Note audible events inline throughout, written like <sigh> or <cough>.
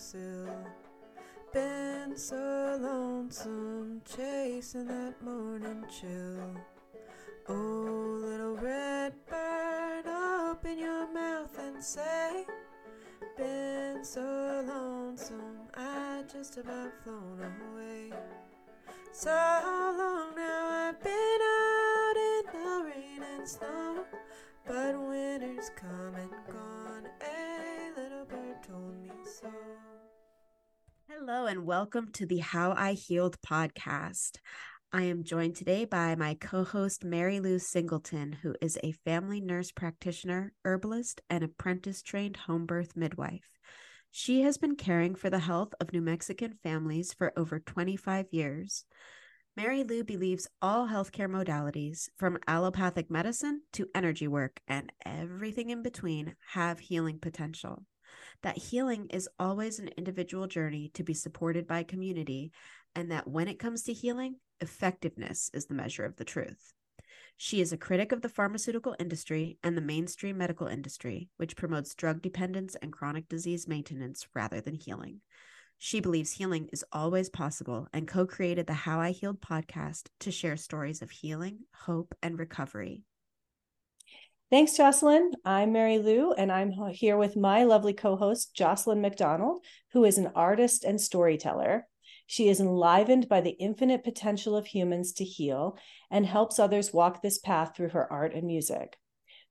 windowsill. Been so lonesome chasing that morning chill. Oh, little red bird, open your mouth and say, Been so lonesome, I just about flown away. So long now I've been out in the rain and snow, but winter's come and gone. Hello, and welcome to the How I Healed podcast. I am joined today by my co host, Mary Lou Singleton, who is a family nurse practitioner, herbalist, and apprentice trained home birth midwife. She has been caring for the health of New Mexican families for over 25 years. Mary Lou believes all healthcare modalities, from allopathic medicine to energy work and everything in between, have healing potential. That healing is always an individual journey to be supported by community, and that when it comes to healing, effectiveness is the measure of the truth. She is a critic of the pharmaceutical industry and the mainstream medical industry, which promotes drug dependence and chronic disease maintenance rather than healing. She believes healing is always possible and co created the How I Healed podcast to share stories of healing, hope, and recovery. Thanks, Jocelyn. I'm Mary Lou, and I'm here with my lovely co host, Jocelyn McDonald, who is an artist and storyteller. She is enlivened by the infinite potential of humans to heal and helps others walk this path through her art and music.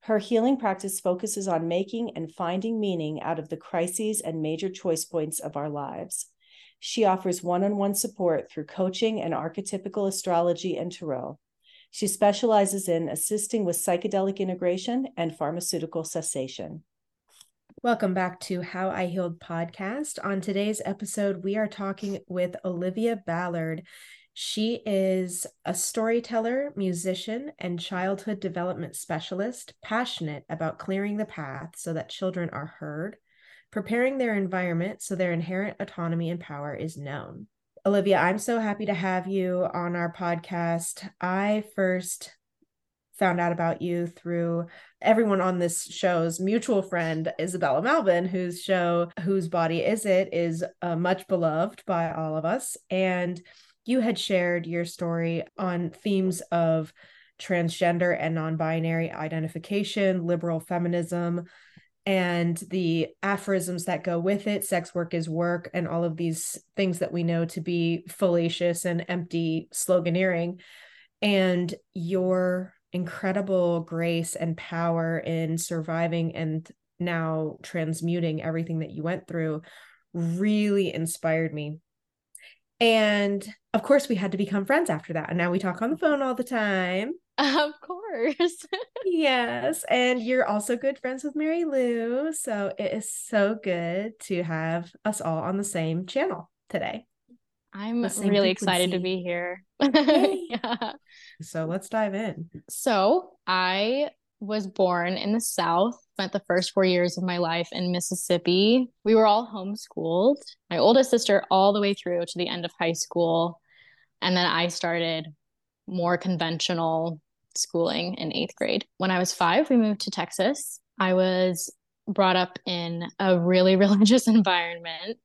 Her healing practice focuses on making and finding meaning out of the crises and major choice points of our lives. She offers one on one support through coaching and archetypical astrology and tarot. She specializes in assisting with psychedelic integration and pharmaceutical cessation. Welcome back to How I Healed podcast. On today's episode, we are talking with Olivia Ballard. She is a storyteller, musician, and childhood development specialist, passionate about clearing the path so that children are heard, preparing their environment so their inherent autonomy and power is known. Olivia, I'm so happy to have you on our podcast. I first found out about you through everyone on this show's mutual friend Isabella Malvin, whose show Whose Body Is It is uh, much beloved by all of us. And you had shared your story on themes of transgender and non-binary identification, liberal feminism, and the aphorisms that go with it sex work is work and all of these things that we know to be fallacious and empty sloganeering. And your incredible grace and power in surviving and now transmuting everything that you went through really inspired me. And of course we had to become friends after that. And now we talk on the phone all the time of course. <laughs> yes. And you're also good friends with Mary Lou. So it is so good to have us all on the same channel today. I'm really frequency. excited to be here. <laughs> yeah. So let's dive in. So I was born in the South, spent the first four years of my life in Mississippi. We were all homeschooled, my oldest sister all the way through to the end of high school. And then I started more conventional schooling in eighth grade. When I was five, we moved to Texas. I was brought up in a really <laughs> religious environment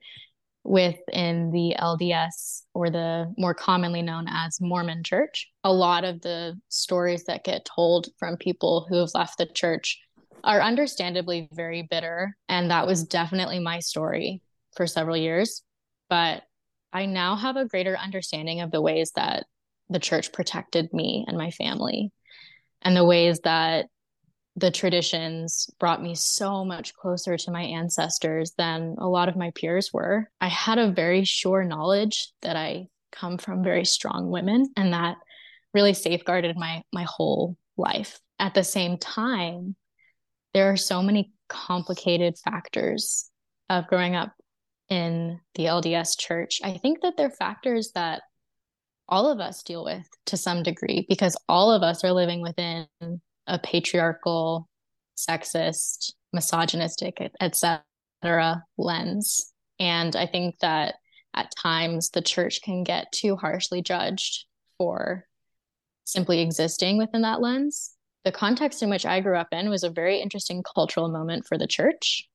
within the LDS or the more commonly known as Mormon church. A lot of the stories that get told from people who have left the church are understandably very bitter. And that was definitely my story for several years. But I now have a greater understanding of the ways that the church protected me and my family and the ways that the traditions brought me so much closer to my ancestors than a lot of my peers were. I had a very sure knowledge that I come from very strong women and that really safeguarded my my whole life. At the same time, there are so many complicated factors of growing up in the LDS church. I think that they're factors that all of us deal with to some degree because all of us are living within a patriarchal, sexist, misogynistic, etc. lens. And I think that at times the church can get too harshly judged for simply existing within that lens. The context in which I grew up in was a very interesting cultural moment for the church.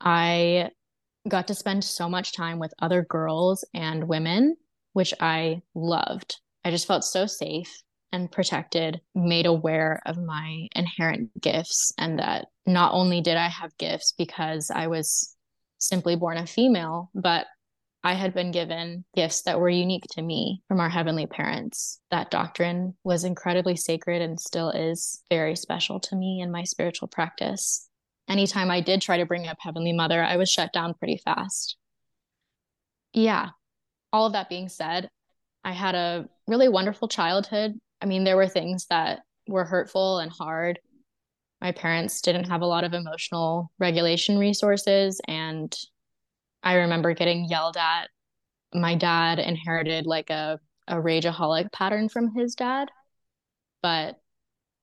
I got to spend so much time with other girls and women, which I loved. I just felt so safe and protected, made aware of my inherent gifts, and that not only did I have gifts because I was simply born a female, but I had been given gifts that were unique to me from our heavenly parents. That doctrine was incredibly sacred and still is very special to me in my spiritual practice. Anytime I did try to bring up Heavenly Mother, I was shut down pretty fast. Yeah, all of that being said, I had a really wonderful childhood. I mean, there were things that were hurtful and hard. My parents didn't have a lot of emotional regulation resources, and I remember getting yelled at. My dad inherited like a, a rageaholic pattern from his dad, but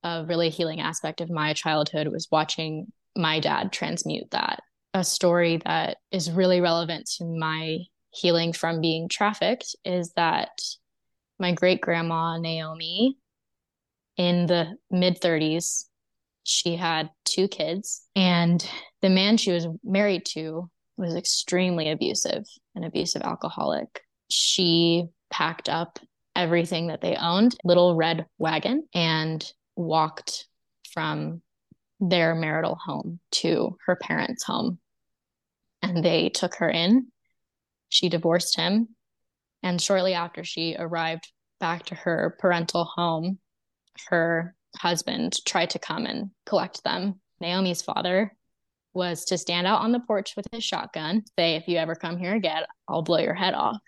a really healing aspect of my childhood was watching my dad transmute that. A story that is really relevant to my healing from being trafficked is that my great grandma, Naomi, in the mid 30s, she had two kids, and the man she was married to was extremely abusive, an abusive alcoholic. She packed up everything that they owned, little red wagon, and walked from their marital home to her parents' home. And they took her in. She divorced him. And shortly after she arrived back to her parental home, her husband tried to come and collect them. Naomi's father was to stand out on the porch with his shotgun, say, if you ever come here again, I'll blow your head off.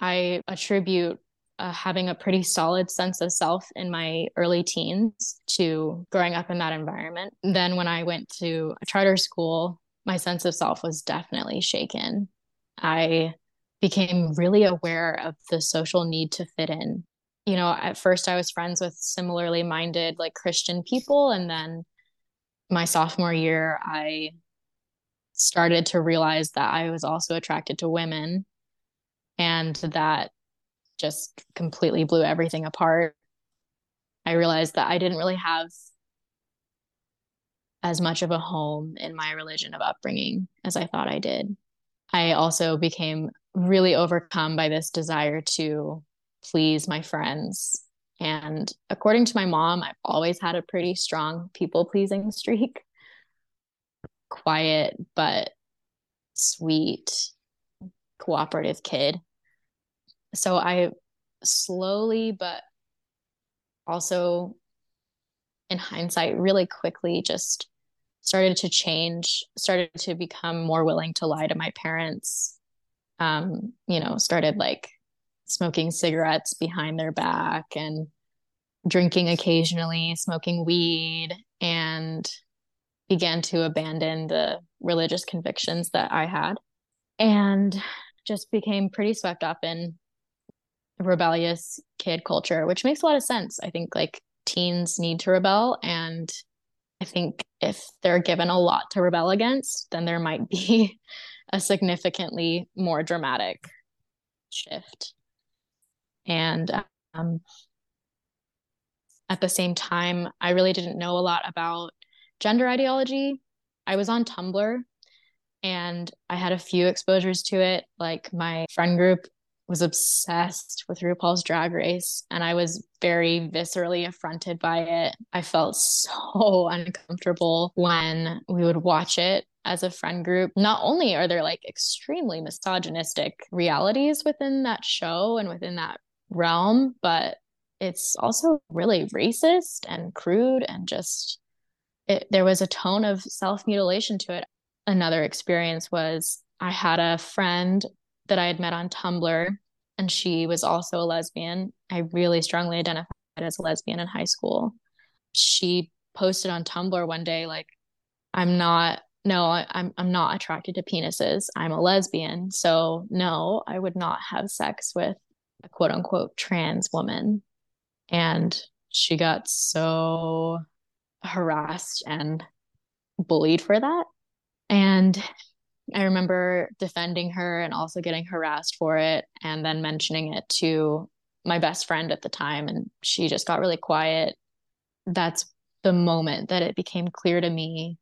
I attribute uh, having a pretty solid sense of self in my early teens to growing up in that environment. Then, when I went to a charter school, my sense of self was definitely shaken. I became really aware of the social need to fit in. You know, at first I was friends with similarly minded, like Christian people. And then my sophomore year, I started to realize that I was also attracted to women and that just completely blew everything apart. I realized that I didn't really have as much of a home in my religion of upbringing as I thought I did. I also became really overcome by this desire to please my friends and according to my mom, I've always had a pretty strong people pleasing streak. <laughs> Quiet, but sweet, cooperative kid. So I slowly, but also in hindsight, really quickly just started to change, started to become more willing to lie to my parents. Um, you know, started like smoking cigarettes behind their back and drinking occasionally, smoking weed, and began to abandon the religious convictions that I had and just became pretty swept up in rebellious kid culture, which makes a lot of sense. I think like teens need to rebel. And I think if they're given a lot to rebel against, then there might be <laughs> a significantly more dramatic shift. And um, at the same time, I really didn't know a lot about gender ideology. I was on Tumblr and I had a few exposures to it. Like my friend group was obsessed with RuPaul's Drag Race, and I was very viscerally affronted by it. I felt so <laughs> uncomfortable when we would watch it as a friend group. Not only are there like extremely misogynistic realities within that show and within that realm, but it's also really racist and crude and just it, there was a tone of self mutilation to it. Another experience was I had a friend that I had met on Tumblr, and she was also a lesbian. I really strongly identified as a lesbian in high school. She posted on Tumblr one day, like, I'm not, no, I'm, I'm not attracted to penises. I'm a lesbian. So, no, I would not have sex with a quote unquote trans woman. And she got so harassed and bullied for that. And I remember defending her and also getting harassed for it and then mentioning it to my best friend at the time. And she just got really quiet. That's the moment that it became clear to me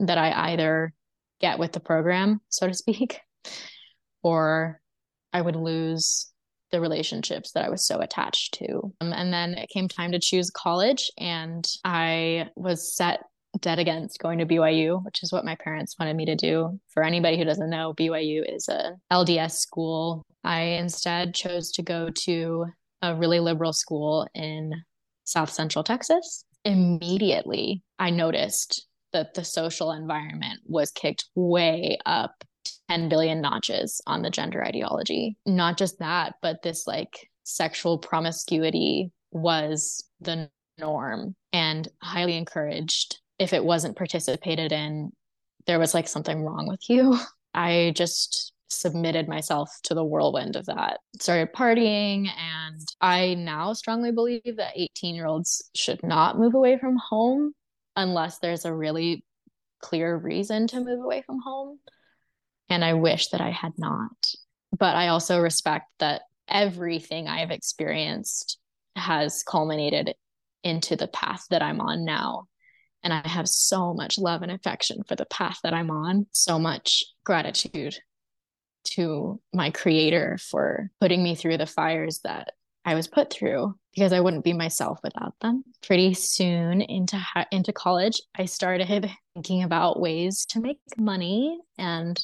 that I either get with the program, so to speak, <laughs> or I would lose the relationships that I was so attached to. Um, and then it came time to choose college, and I was set dead against going to BYU, which is what my parents wanted me to do. For anybody who doesn't know, BYU is a LDS school. I instead chose to go to a really liberal school in South Central Texas. Immediately, I noticed that the social environment was kicked way up 10 billion notches on the gender ideology. Not just that, but this like sexual promiscuity was the norm and highly encouraged. If it wasn't participated in, there was like something wrong with you. <laughs> I just submitted myself to the whirlwind of that. Started partying, and I now strongly believe that 18 year olds should not move away from home unless there's a really clear reason to move away from home. And I wish that I had not. But I also respect that everything I've experienced has culminated into the path that I'm on now. And I have so much love and affection for the path that I'm on, so much gratitude to my creator for putting me through the fires that I was put through because I wouldn't be myself without them. Pretty soon into ha- into college, I started thinking about ways to make money and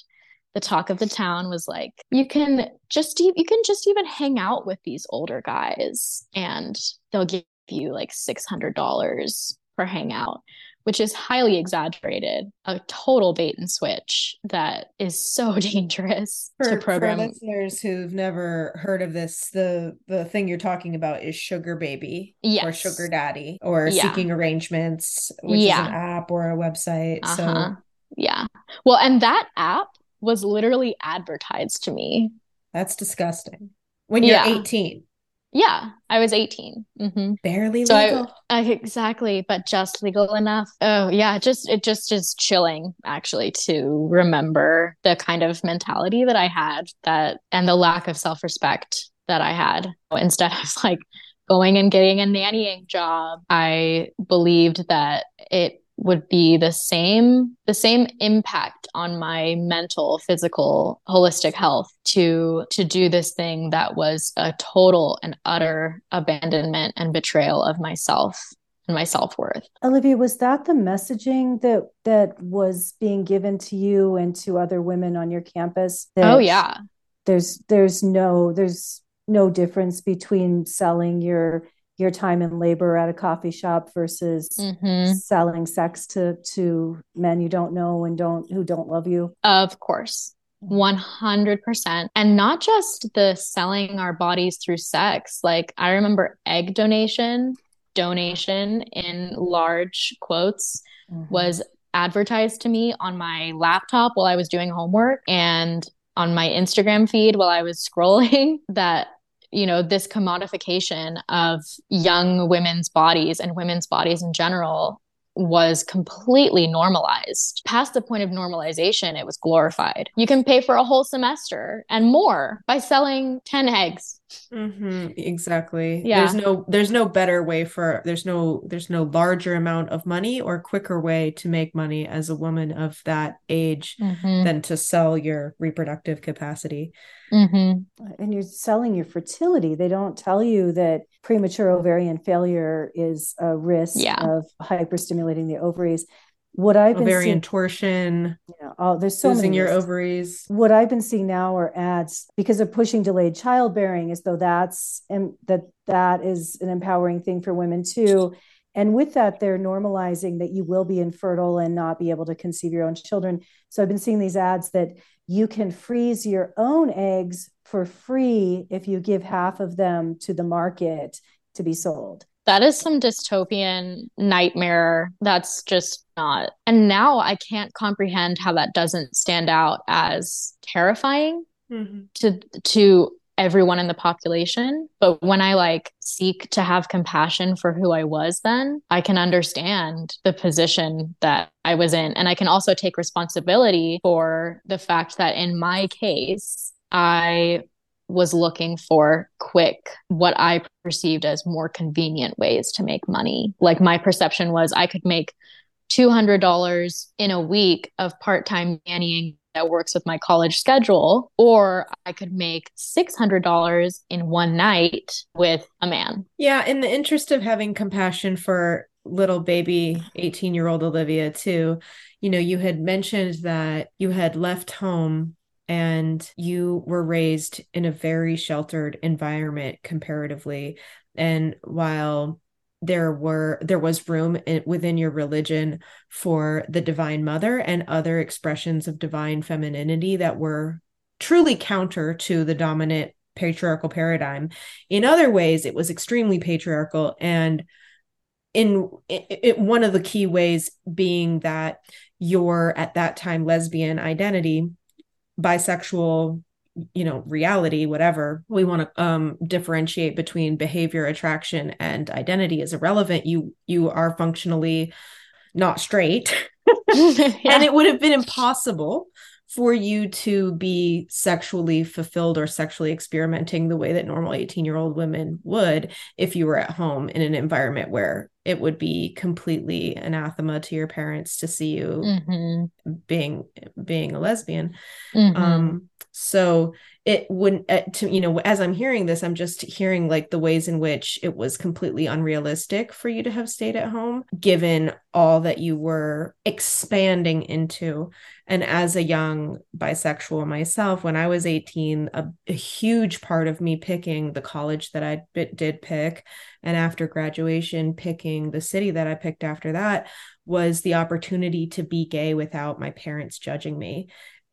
the talk of the town was like you can just you can just even hang out with these older guys and they'll give you like $600 per hangout which is highly exaggerated, a total bait and switch that is so <laughs> dangerous for, to program. For listeners who've never heard of this, the the thing you're talking about is Sugar Baby yes. or Sugar Daddy or yeah. Seeking Arrangements, which yeah. is an app or a website. Uh-huh. So yeah. Well, and that app was literally advertised to me. That's disgusting. When you're yeah. 18. Yeah, I was 18. Mm-hmm. Barely so legal. I, I, exactly, but just legal enough. Oh, yeah, just it just is chilling actually to remember the kind of mentality that I had that and the lack of self-respect that I had <laughs> instead of like going and getting a nannying job. I believed that it would be the same the same impact on my mental physical holistic health to to do this thing that was a total and utter abandonment and betrayal of myself and my self-worth. Olivia was that the messaging that that was being given to you and to other women on your campus oh yeah. there's there's no there's no difference between selling your your time and labor at a coffee shop versus mm-hmm. selling sex to to men you don't know and don't who don't love you of course 100% and not just the selling our bodies through sex like i remember egg donation donation in large quotes mm-hmm. was advertised to me on my laptop while i was doing homework and on my instagram feed while i was <laughs> scrolling that you know this commodification of young women's bodies and women's bodies in general was completely normalized. Past the point of normalization, it was glorified. You can pay for a whole semester and more by selling 10 eggs Mm-hmm, exactly. Yeah. There's no there's no better way for there's no there's no larger amount of money or quicker way to make money as a woman of that age mm-hmm. than to sell your reproductive capacity. Mm-hmm. And you're selling your fertility. They don't tell you that premature ovarian failure is a risk yeah. of hyperstimulating the ovaries what I've been ovarian seeing, torsion. Yeah, oh, there's so losing many your ovaries. What I've been seeing now are ads because of pushing delayed childbearing, as though that's and that that is an empowering thing for women too. And with that, they're normalizing that you will be infertile and not be able to conceive your own children. So I've been seeing these ads that you can freeze your own eggs for free if you give half of them to the market to be sold that is some dystopian nightmare that's just not and now i can't comprehend how that doesn't stand out as terrifying mm-hmm. to to everyone in the population but when i like seek to have compassion for who i was then i can understand the position that i was in and i can also take responsibility for the fact that in my case i was looking for quick, what I perceived as more convenient ways to make money. Like my perception was I could make $200 in a week of part time nannying that works with my college schedule, or I could make $600 in one night with a man. Yeah, in the interest of having compassion for little baby 18 year old Olivia, too, you know, you had mentioned that you had left home and you were raised in a very sheltered environment comparatively. And while there were there was room in, within your religion for the divine mother and other expressions of divine femininity that were truly counter to the dominant patriarchal paradigm in other ways it was extremely patriarchal and in it, it, one of the key ways being that your at that time lesbian identity bisexual you know reality whatever we want to um differentiate between behavior attraction and identity is irrelevant you you are functionally not straight <laughs> <laughs> yeah. and it would have been impossible for you to be sexually fulfilled or sexually experimenting the way that normal 18 year old women would if you were at home in an environment where it would be completely anathema to your parents to see you mm-hmm. being being a lesbian mm-hmm. um so it wouldn't uh, to you know as i'm hearing this i'm just hearing like the ways in which it was completely unrealistic for you to have stayed at home given all that you were expanding into and as a young bisexual myself when i was 18 a, a huge part of me picking the college that i did pick and after graduation picking the city that i picked after that was the opportunity to be gay without my parents judging me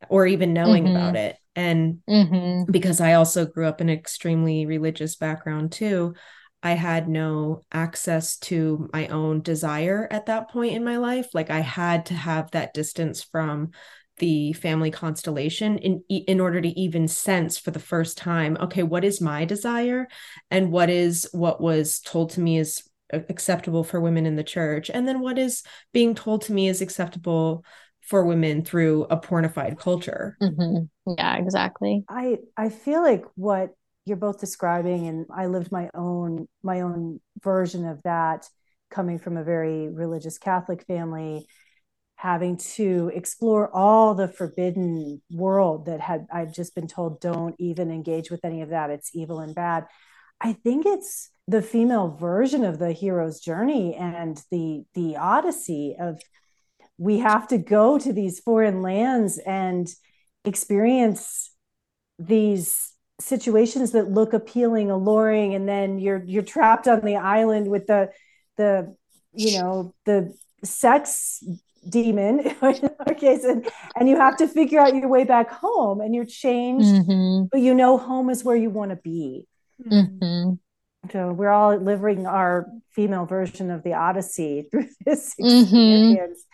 or even knowing mm-hmm. about it and mm-hmm. because I also grew up in an extremely religious background too, I had no access to my own desire at that point in my life. Like I had to have that distance from the family constellation in in order to even sense for the first time okay what is my desire and what is what was told to me is acceptable for women in the church and then what is being told to me is acceptable for women through a pornified culture. Mm-hmm. Yeah, exactly. I I feel like what you're both describing, and I lived my own my own version of that, coming from a very religious Catholic family, having to explore all the forbidden world that had I've just been told don't even engage with any of that. It's evil and bad. I think it's the female version of the hero's journey and the the odyssey of we have to go to these foreign lands and experience these situations that look appealing alluring and then you're you're trapped on the island with the the you know the sex demon in our case and, and you have to figure out your way back home and you're changed mm-hmm. but you know home is where you want to be mm-hmm. so we're all living our female version of the odyssey <laughs> through this mm-hmm. experience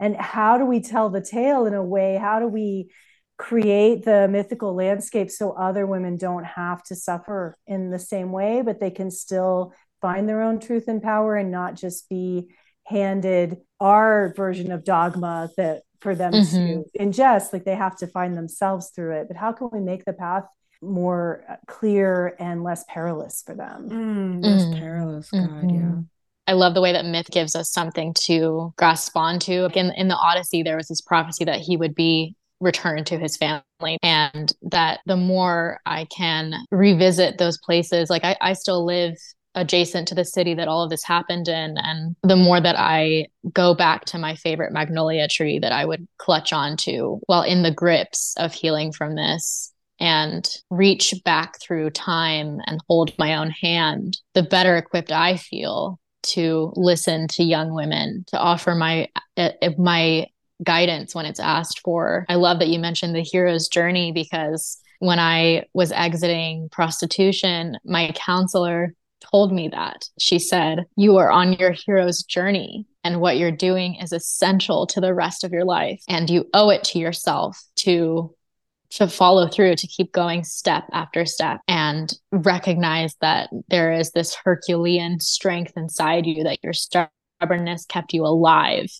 and how do we tell the tale in a way how do we create the mythical landscape so other women don't have to suffer in the same way but they can still find their own truth and power and not just be handed our version of dogma that for them mm-hmm. to ingest like they have to find themselves through it but how can we make the path more clear and less perilous for them mm, less mm. perilous god mm-hmm. yeah I love the way that myth gives us something to grasp onto. In in the Odyssey, there was this prophecy that he would be returned to his family, and that the more I can revisit those places, like I, I still live adjacent to the city that all of this happened in, and the more that I go back to my favorite magnolia tree that I would clutch onto while in the grips of healing from this, and reach back through time and hold my own hand, the better equipped I feel to listen to young women, to offer my uh, my guidance when it's asked for. I love that you mentioned the hero's journey because when I was exiting prostitution, my counselor told me that. She said, You are on your hero's journey, and what you're doing is essential to the rest of your life. And you owe it to yourself to to follow through, to keep going step after step and recognize that there is this Herculean strength inside you, that your stubbornness kept you alive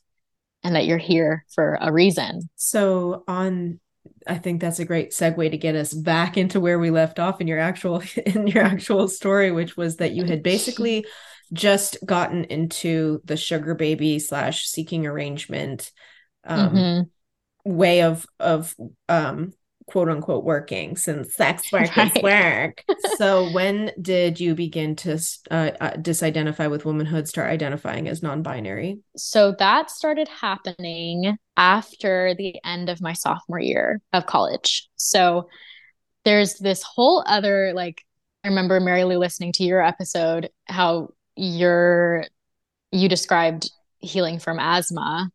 and that you're here for a reason. So, on I think that's a great segue to get us back into where we left off in your actual <laughs> in your actual story, which was that you had basically just gotten into the sugar baby slash seeking arrangement um, mm-hmm. way of of um, quote unquote working since <laughs> sex work right. is work. <laughs> so when did you begin to uh, uh, disidentify with womanhood, start identifying as non-binary? So that started happening after the end of my sophomore year of college. So there's this whole other like I remember Mary Lou listening to your episode how you're you described healing from asthma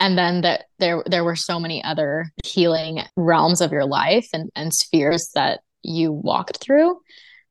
and then that there there were so many other healing realms of your life and, and spheres that you walked through.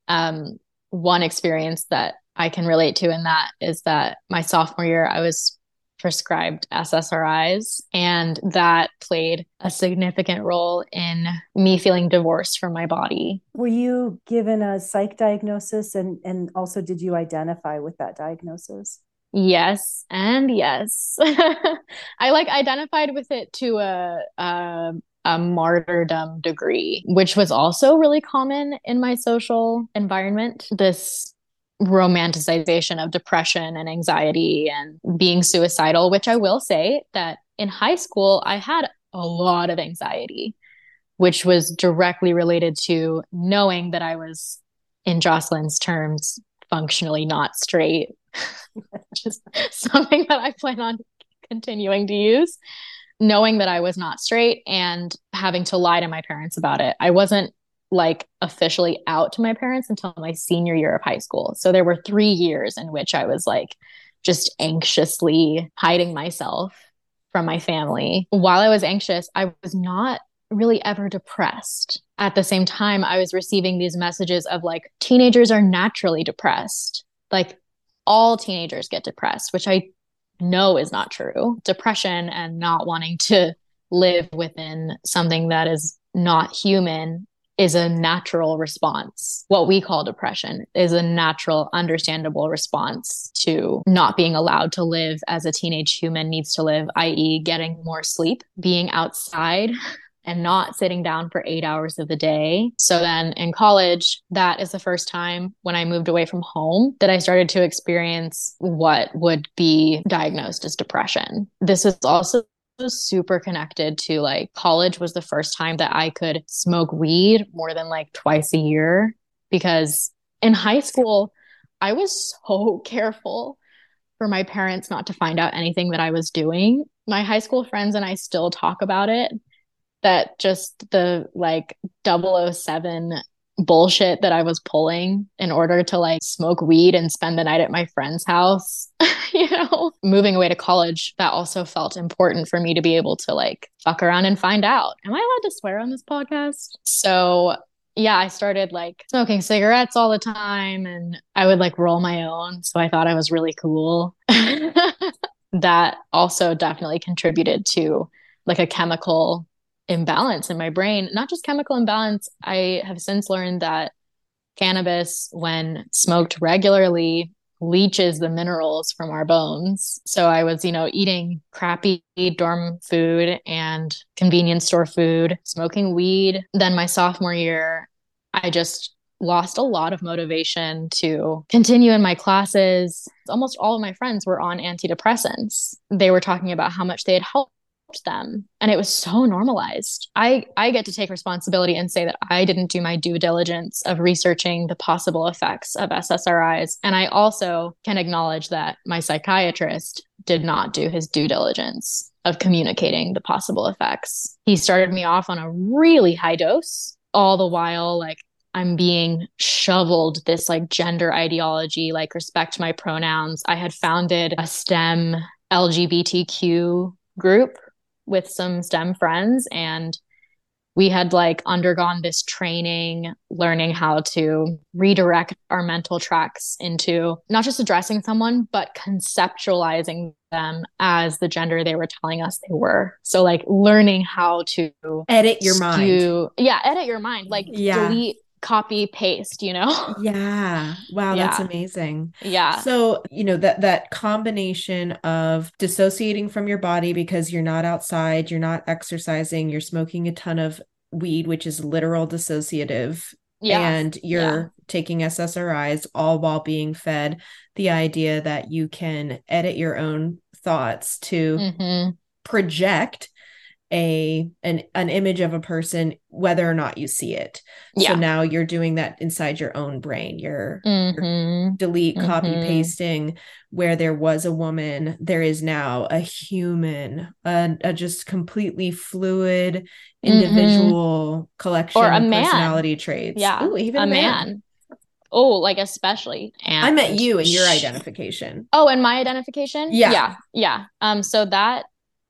Um, one experience that i can relate to in that is that my sophomore year i was prescribed ssris and that played a significant role in me feeling divorced from my body. Were you given a psych diagnosis? And and also did you identify with that diagnosis Yes, and yes. <laughs> I like identified with it to a, a a martyrdom degree, which was also really common in my social environment. This romanticization of depression and anxiety and being suicidal, which I will say that in high school, I had a lot of anxiety, which was directly related to knowing that I was, in Jocelyn's terms, functionally not straight <laughs> just something that I plan on continuing to use, knowing that I was not straight and having to lie to my parents about it. I wasn't like officially out to my parents until my senior year of high school. So there were three years in which I was like just anxiously hiding myself from my family. While I was anxious, I was not really ever depressed. At the same time, I was receiving these messages of like, teenagers are naturally depressed. Like, all teenagers get depressed, which I know is not true. Depression and not wanting to live within something that is not human is a natural response. What we call depression is a natural, understandable response to not being allowed to live as a teenage human needs to live, i.e., getting more sleep, being outside, and not sitting down for eight hours of the day. So then in college, that is the first time when I moved away from home that I started to experience what would be diagnosed as depression. This is also super connected to like college was the first time that I could smoke weed more than like twice a year because in high school, I was so <laughs> careful for my parents not to find out anything that I was doing. My high school friends and I still talk about it that just the like 007 bullshit that I was pulling in order to like smoke weed and spend the night at my friend's house. <laughs> you know, moving away to college, that also felt important for me to be able to like fuck around and find out. Am I allowed to swear on this podcast? So, yeah, I started like smoking cigarettes all the time and I would like roll my own. So I thought I was really cool. <laughs> that also definitely contributed to like a chemical imbalance in my brain, not just chemical imbalance. I have since learned that cannabis, when smoked regularly, leaches the minerals from our bones. So I was, you know, eating crappy dorm food and convenience store food, smoking weed. Then my sophomore year, I just lost a lot of motivation to continue in my classes. Almost all of my friends were on antidepressants. They were talking about how much they had helped them. And it was so normalized. I i get to take responsibility and say that i didn't do my due diligence of researching the possible effects of ssris and i also can acknowledge that my psychiatrist did not do his due diligence of communicating the possible effects. He started me off on a really high dose all the while like I'm being shoveled this like gender ideology, like respect my pronouns. I had founded a STEM LGBTQ group with some STEM friends and we had like undergone this training learning how to redirect our mental tracks into not just addressing someone but conceptualizing them as the gender they were telling us they were. So like learning how to edit your skew, mind. Yeah edit your mind. Like yeah. delete copy paste you know <laughs> yeah wow yeah. that's amazing yeah so you know that that combination of dissociating from your body because you're not outside you're not exercising you're smoking a ton of weed which is literal dissociative yeah. and you're yeah. taking SSRIs, all while being fed the idea that you can edit your own thoughts to Mm-hmm. project a an an image of a person whether or not you see it. Yeah. So now you're doing that inside your own brain. You're hmm delete, copy, Mhm. pasting where there was a woman, there is now a human, a, a just completely fluid individual collection Mm-hmm. Or a of man. personality traits. Yeah. Ooh, even a man. Oh, like especially. And I met you and your identification. Oh, and my identification? Yeah. Yeah. Yeah. Um, so that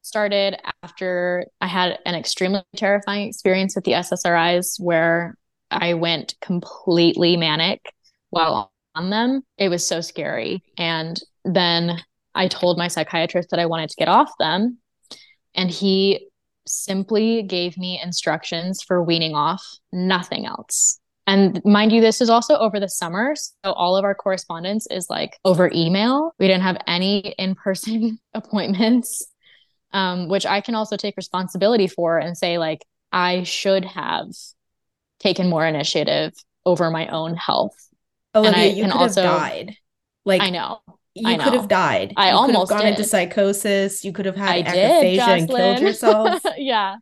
started after I had an extremely terrifying experience with the SSRIs where I went completely manic while on them. It was so scary. And then I told my psychiatrist that I wanted to get off them. And he simply gave me instructions for weaning off, nothing else. And mind you, this is also over the summer. So all of our correspondence is like over email. We didn't have any in person <laughs> appointments, um, which I can also take responsibility for and say, like, I should have taken more initiative over my own health. Olivia, I you can could also- have died. Like I know. you I could have died. I You could have almost gone into psychosis. You could have had I did, and killed <laughs> yourself. yeah.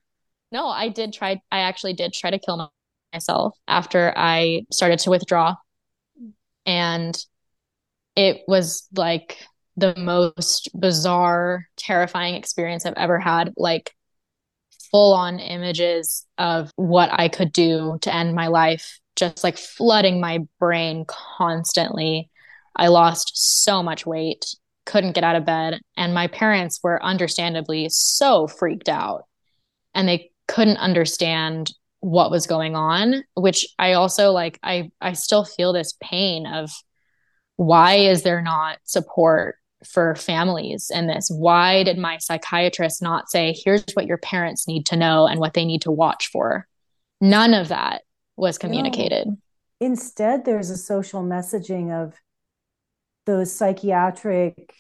No, I did try. I actually did try to kill myself after I started to withdraw. And it was like the most bizarre, terrifying experience I've ever had. Like full on images of what I could do to end my life, just like flooding my brain constantly. I lost so much weight, couldn't get out of bed, and my parents were understandably so freaked out. And they couldn't understand what was going on, which I also like I I still feel this pain of why is there not support for families in this? Why did my psychiatrist not say, here's what your parents need to know and what they need to watch for? None of that was communicated. Instead, there's a social messaging of those psychiatric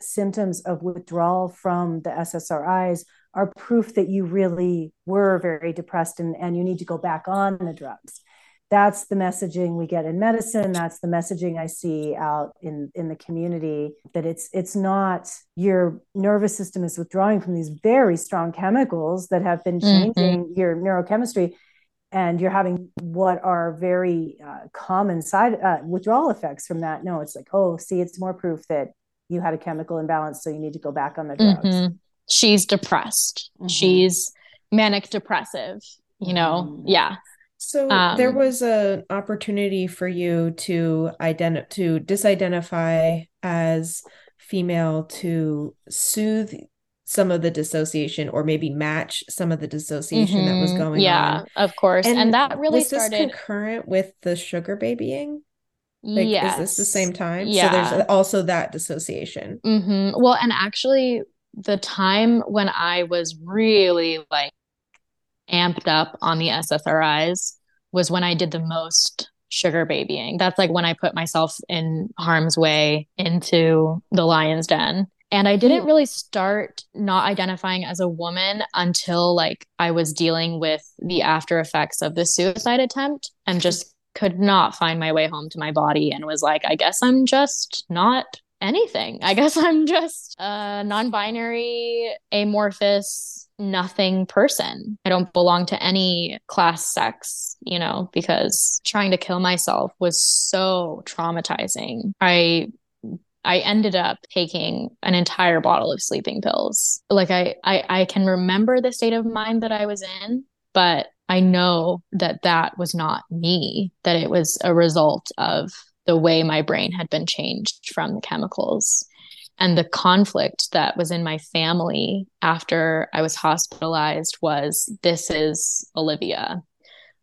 symptoms of withdrawal from the SSRIs are proof that you really were very depressed and, and you need to go back on the drugs. That's the messaging we get in medicine. That's the messaging I see out in, in the community that it's it's not your nervous system is withdrawing from these very strong chemicals that have been Mhm. changing your neurochemistry and you're having what are very uh, common side uh, withdrawal effects from that. No, it's like, oh, see, it's more proof that you had a chemical imbalance, so you need to go back on the drugs. Mhm. She's depressed. Mhm. She's manic depressive, you know? Mhm. Yeah. So there Um, was an opportunity for you to ident to disidentify as female to soothe some of the dissociation or maybe match some of the dissociation that was Mhm. going yeah, on. Yeah, of course. And, that really was this started. concurrent with the sugar babying? Like, yes. is this the same time? So Yeah. there's also that dissociation. hmm Well, and actually, the time when I was really like amped up on the SSRIs was when I did the most sugar babying. That's like when I put myself in harm's way into the lion's den. And I didn't really start not identifying as a woman until like I was dealing with the after effects of the suicide attempt and just could not find my way home to my body and was like, I guess I'm just not anything. I guess I'm just a non binary, amorphous, nothing person. I don't belong to any class, sex, you know, because trying to kill myself was so traumatizing. I I ended up taking an entire bottle of sleeping pills. Like I, I, I can remember the state of mind that I was in, but I know that that was not me, that it was a result of the way my brain had been changed from the chemicals and the conflict that was in my family after I was hospitalized was this is Olivia.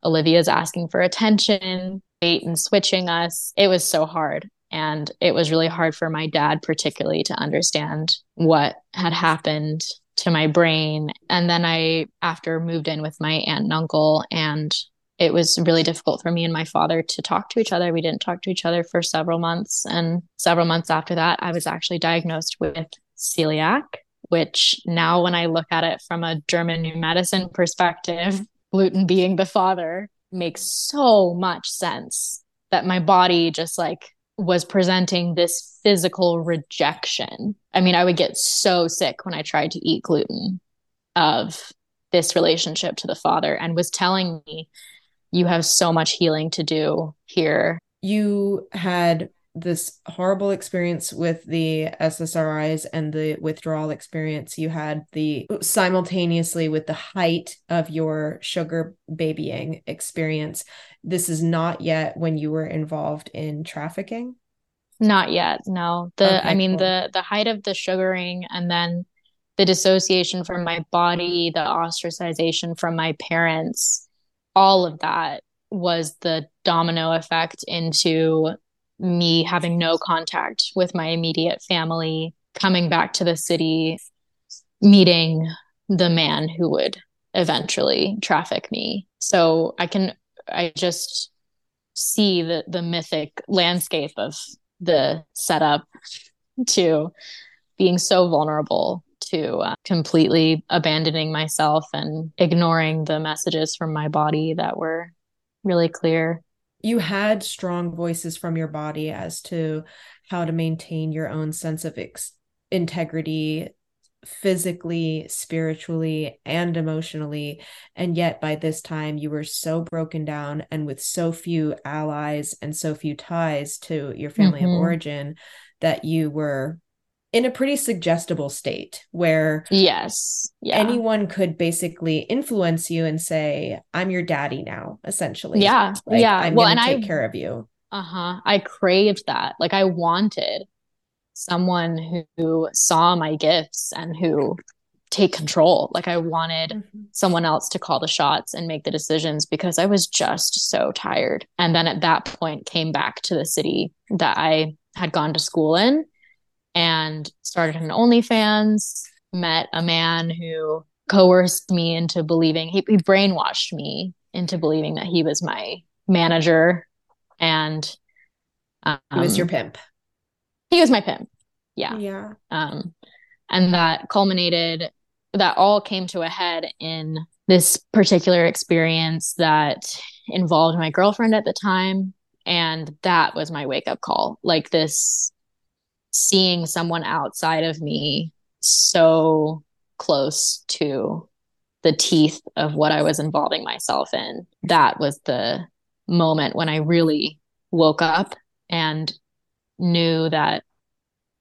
Olivia's asking for attention, bait and switching us. It was so hard. And it was really hard for my dad, particularly, to understand what had happened to my brain. And then I, after moved in with my aunt and uncle, and it was really difficult for me and my father to talk to each other. We didn't talk to each other for several months. And several months after that, I was actually diagnosed with celiac, which now, when I look at it from a German new medicine perspective, <laughs> gluten being the father makes so much sense that my body just like was presenting this physical rejection. I mean, I would get so sick when I tried to eat gluten of this relationship to the father and was telling me, you have so much healing to do here. You had this horrible experience with the SSRIs and the withdrawal experience you had the simultaneously with the height of your sugar babying experience this is not yet when you were involved in trafficking not yet no the okay, i mean cool. the the height of the sugaring and then the dissociation from my body the ostracization from my parents all of that was the domino effect into me having no contact with my immediate family, coming back to the city, meeting the man who would eventually traffic me. So I can, I just see the, the mythic landscape of the setup to being so vulnerable to uh, completely abandoning myself and ignoring the messages from my body that were really clear you had strong voices from your body as to how to maintain your own sense of ex- integrity physically, spiritually, and emotionally. And yet, by this time, you were so broken down and with so few allies and so few ties to your family mm-hmm. of origin that you were in a pretty suggestible state where yes. Yeah. anyone could basically influence you and say i'm your daddy now essentially. Yeah. Like, yeah. I'm well, gonna take I, care of you. Uh-huh. I craved that. Like i wanted someone who, who saw my gifts and who take control. Like i wanted mm-hmm. someone else to call the shots and make the decisions because i was just so tired. And then at that point came back to the city that i had gone to school in and started an OnlyFans, met a man who coerced me into believing, he, he brainwashed me into believing that he was my manager and um, he was your um, pimp. He was my pimp. Yeah. Yeah. Um, and that culminated, that all came to a head in this particular experience that involved my girlfriend at the time. And that was my wake up call. Like this seeing someone outside of me so close to the teeth of what I was involving myself in. That was the moment when I really woke up and knew that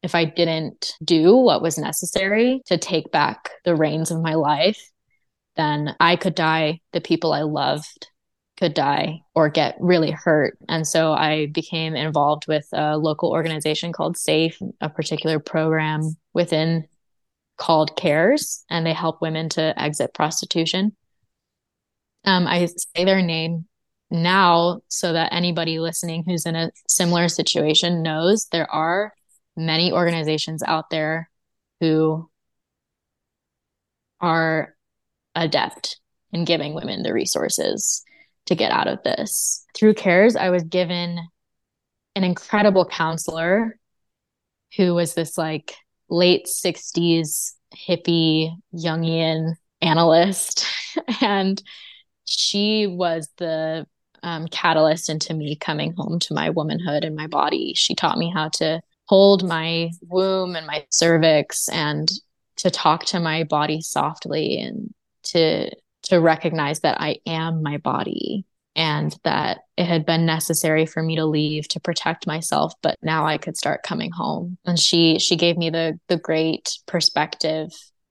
if I didn't do what was necessary to take back the reins of my life, then I could die. The people I loved could die or get really hurt. And so I became involved with a local organization called SAFE, a particular program within called CARES, and they help women to exit prostitution. Um, I say their name now so that anybody listening who's in a similar situation knows there are many organizations out there who are adept in giving women the resources to get out of this. Through CARES, I was given an incredible counselor who was this like late 60s hippie Jungian analyst. <laughs> and she was the um, catalyst into me coming home to my womanhood and my body. She taught me how to hold my womb and my cervix and to talk to my body softly and to to recognize that I am my body and that it had been necessary for me to leave to protect myself but now I could start coming home. And she she gave me the the great perspective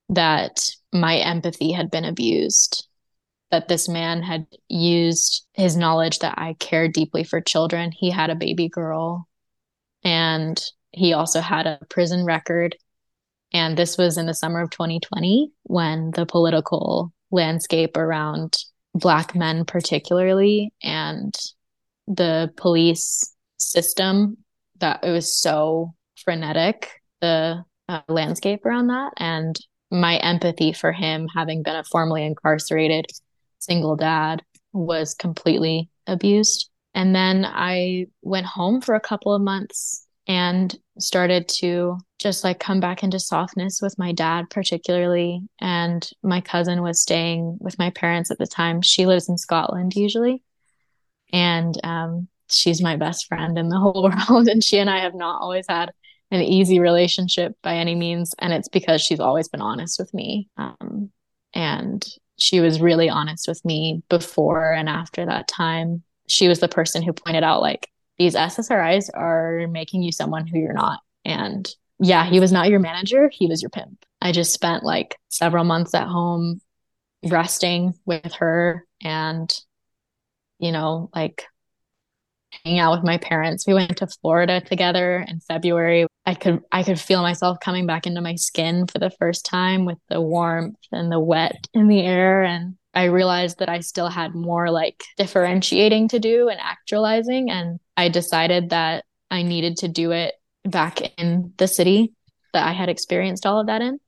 that my empathy had been abused that this man had used his knowledge that I cared deeply for children. He had a baby girl and he also had a prison record. And this was in the summer of 2020 when the political landscape around black men particularly and the police system that it was so frenetic the uh, landscape around that and my empathy for him having been a formerly incarcerated single dad was completely abused. And then i went home for a couple of months and started to just like come back into softness with my dad particularly and my cousin was staying with my parents at the time she lives in scotland usually and um, she's my best friend in the <laughs> whole world. And she and I have not always had an easy relationship by any means. And it's because she's always been honest with me. Um, and she was really honest with me before and after that time. She was the person who pointed out, like, these SSRIs are making you someone who you're not. And yeah, he was not your manager, he was your pimp. I just spent like several months at home resting with her and, you know, like hanging out with my parents. We went to Florida together in February. I could I could feel myself coming back into my skin for the first time with the warmth and the wet in the air and I realized that I still had more like differentiating to do and actualizing and I decided that I needed to do it back in the city that I had experienced all of that in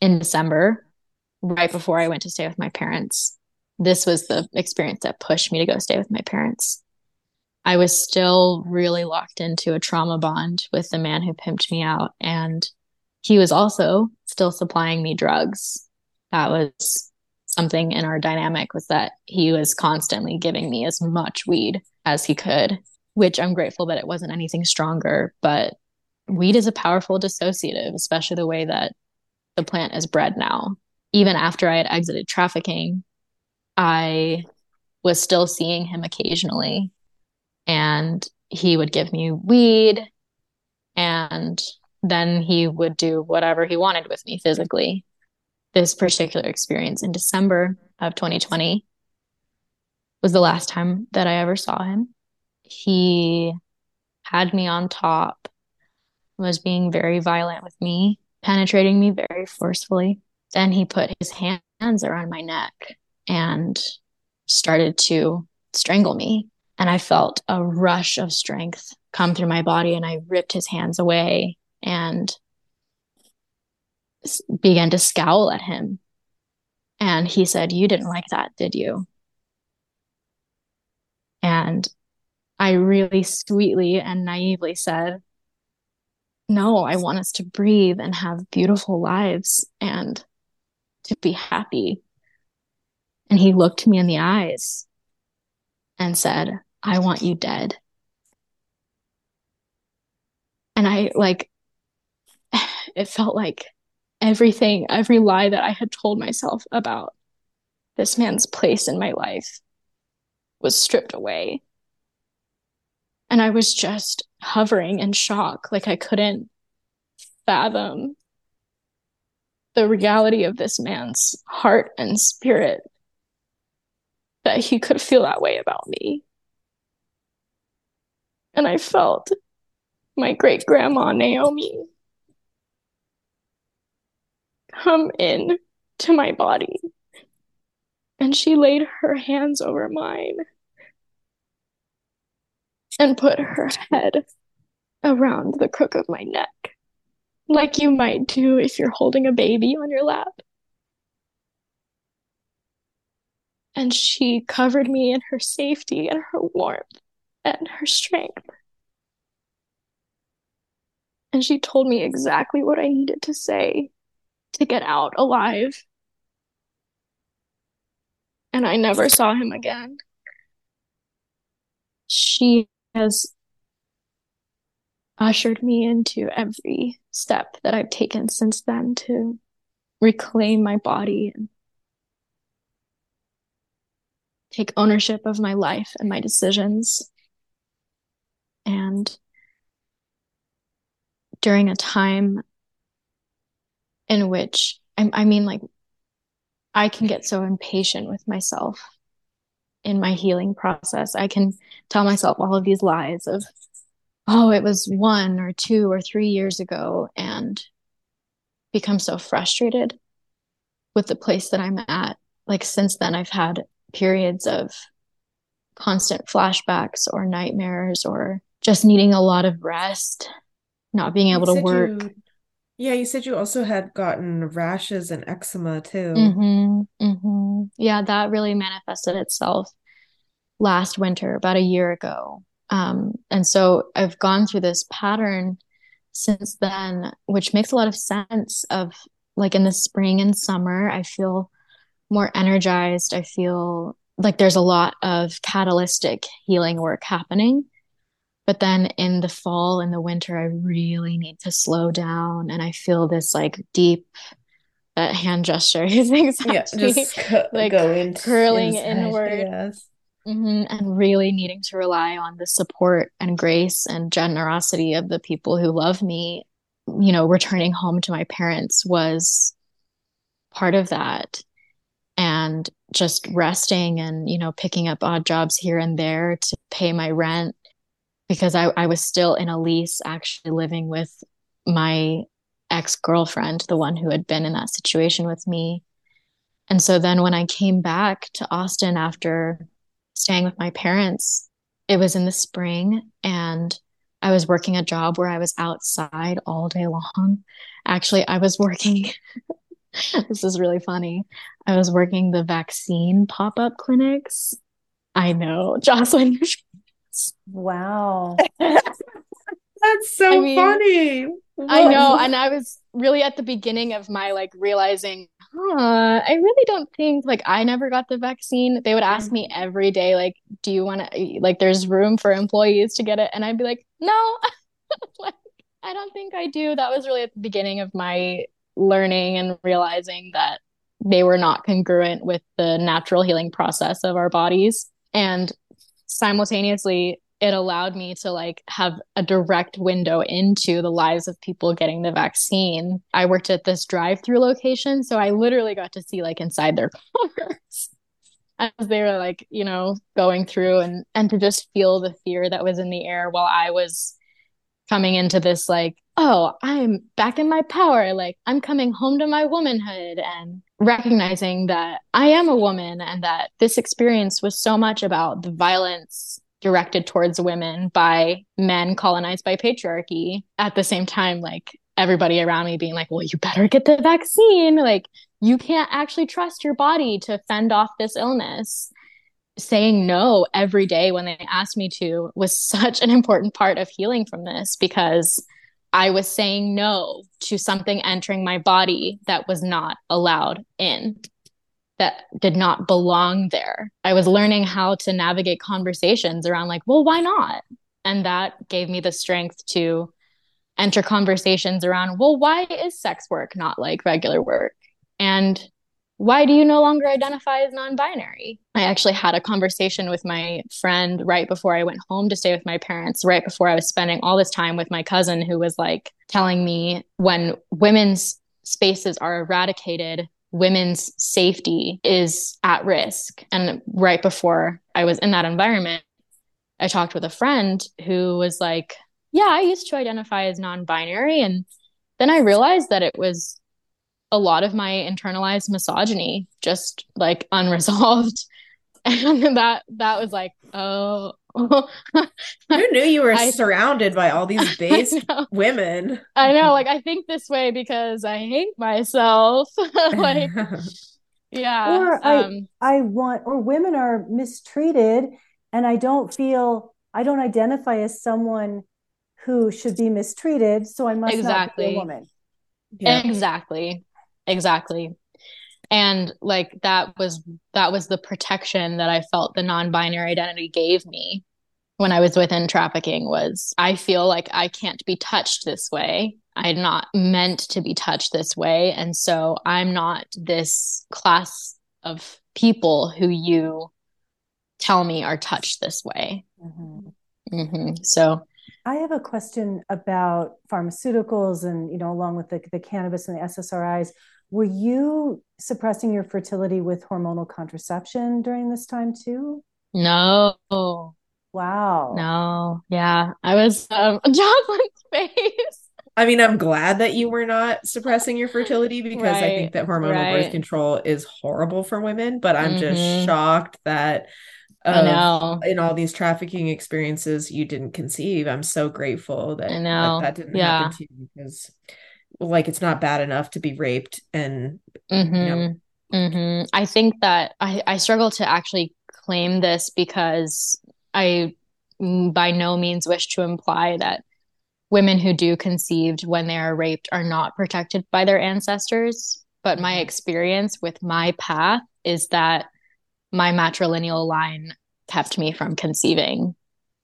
in December right before I went to stay with my parents. This was the experience that pushed me to go stay with my parents. I was still really locked into a trauma bond with the man who pimped me out. And he was also still supplying me drugs. That was something in our dynamic was that he was constantly giving me as much weed as he could, which I'm grateful that it wasn't anything stronger. But weed is a powerful dissociative, especially the way that the plant is bred now. Even after I had exited trafficking, I was still seeing him occasionally and he would give me weed and then he would do whatever he wanted with me physically. This particular experience in December of 2020 was the last time that I ever saw him. He had me on top, was being very violent with me, penetrating me very forcefully. Then he put his hands around my neck and started to strangle me. And I felt a rush of strength come through my body, and I ripped his hands away and began to scowl at him. And he said, You didn't like that, did you? And I really sweetly and naively said, No, I want us to breathe and have beautiful lives and to be happy. And he looked me in the eyes and said, I want you dead. And I like, <sighs> it felt like everything, every lie that I had told myself about this man's place in my life was stripped away. And I was just hovering in shock. Like I couldn't fathom the reality of this man's heart and spirit that he could feel that way about me. And I felt my great grandma Naomi come in to my body. And she laid her hands over mine and put her head around the crook of my neck, like you might do if you're holding a baby on your lap. And she covered me in her safety and her warmth and her strength. And she told me exactly what I needed to say to get out alive. And I never saw him again. She has ushered me into every step that I've taken since then to reclaim my body and take ownership of my life and my decisions and during a time in which I, I mean like i can get so impatient with myself in my healing process. I can tell myself all of these lies of oh it was one or two or three years ago and become so frustrated with the place that i'm at. Like since then i've had periods of constant flashbacks or nightmares or just needing a lot of rest, not being able to work. You, yeah, you said you also had gotten rashes and eczema too. Mm-hmm, mm-hmm. Yeah, that really manifested itself last winter, about a year ago. Um, and so I've gone through this pattern since then, which makes a lot of sense. Of like in the spring and summer, I feel more energized. I feel like there's a lot of catalytic healing work happening But then in the fall and the winter, I really need to slow down. And I feel this like deep, that hand gesture is exactly yeah, just co- like go into curling inside, inward. Yes. Mhm, and really needing to rely on the support and grace and generosity of the people who love me. You know, returning home to my parents was part of that. And just resting and, you know, picking up odd jobs here and there to pay my rent because I, I was still in a lease actually living with my ex girlfriend, the one who had been in that situation with me. And so then when I came back to Austin after staying with my parents, it was in the spring and I was working a job where I was outside all day long. Actually, I was working, <laughs> this is really funny. I was working the vaccine pop up clinics. I know, <laughs> Jocelyn. Wow. <laughs> That's so I mean, funny. I know. And I was really at the beginning of my like realizing, huh, I really don't think like I never got the vaccine. They would ask me mm-hmm. every day, like, do you want to, like, there's room for employees to get it? And I'd be like, no, <laughs> like, I don't think I do. That was really at the beginning of my learning and realizing that they were not congruent with the natural healing process of our bodies. And simultaneously, it allowed me to like have a direct window into the lives of people getting the vaccine. I worked at this drive-through location, so I literally got to see like inside their cars <laughs> as they were like, you know, going through and and to just feel the fear that was in the air while I was coming into this like, oh, I'm back in my power, like I'm coming home to my womanhood and recognizing that I am a woman and that this experience was so much about the violence directed towards women by men colonized by patriarchy. At the same time like everybody around me being like well you better get the vaccine. Like you can't actually trust your body to fend off this illness. Saying no every day when they asked me to was <laughs> such an important part of healing from this because I was saying no to something entering my body that was not allowed in that did not belong there. I was learning how to navigate conversations around, like, well, why not? And that gave me the strength to enter conversations around, well, why is sex work not like regular work? And why do you no longer identify as non binary? I actually had a conversation with my friend right before I went home to stay with my parents, right before I was spending all this time with my cousin, who was like telling me when women's spaces are eradicated, women's safety is at risk. And right before I was in that environment, I talked with a friend who was like, Yeah, I used to identify as non binary. And then I realized that it was a lot of my internalized misogyny just like unresolved. <laughs> And that that was like, oh <laughs> Who knew you were I- surrounded by all these <laughs> base I women? I know, like I think this way because I hate myself. like, yeah. Or I- um, I want, or women are mistreated, and I don't feel, I don't identify as someone who should be mistreated, so I must not be a woman. yeah. Exactly. Exactly. And like that was that was the protection that I felt the non-binary identity gave me when I was within trafficking was I feel like I can't be touched this way. I'm not meant to be touched this way. And so I'm not this class of people who you tell me are touched this way. Mhm. hmm So I have a question about pharmaceuticals and, you know, along with the, the cannabis and the SSRIs. Were you suppressing your fertility with hormonal contraception during this time too? no, Wow. no, yeah. I was um <laughs> Jocelyn's face. I mean, I'm glad that you were not suppressing your fertility <laughs> because I think that hormonal birth control is horrible for women, but I'm just Mhm. shocked that I of- know. in all these trafficking experiences you didn't conceive. I'm so grateful that I that, know. that didn't Yeah. happen to you because like it's not bad enough to be raped and you know hmm hmm I think that I, I struggle to actually claim this because I mm, by no means wish to imply that women who do conceived when they are raped are not protected by their ancestors. But my Mhm. experience with my path is that my matrilineal line kept me from conceiving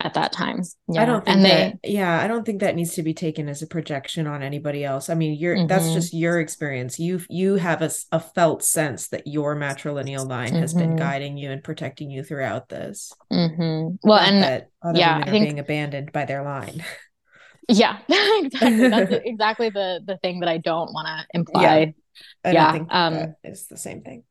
at that time. Yeah. I don't think and that they, yeah, I don't think that needs to be taken as a projection on anybody else. I mean, you're that's Mhm. just your experience. You you have a, a felt sense that your matrilineal line has been Mhm. guiding you and protecting you throughout this. Mhm. well, Not and that other yeah, women I are think- being abandoned by their line. <laughs> yeah, <laughs> exactly. That's <laughs> exactly the the thing that I don't want to imply. I Yeah, don't think um, is the same thing.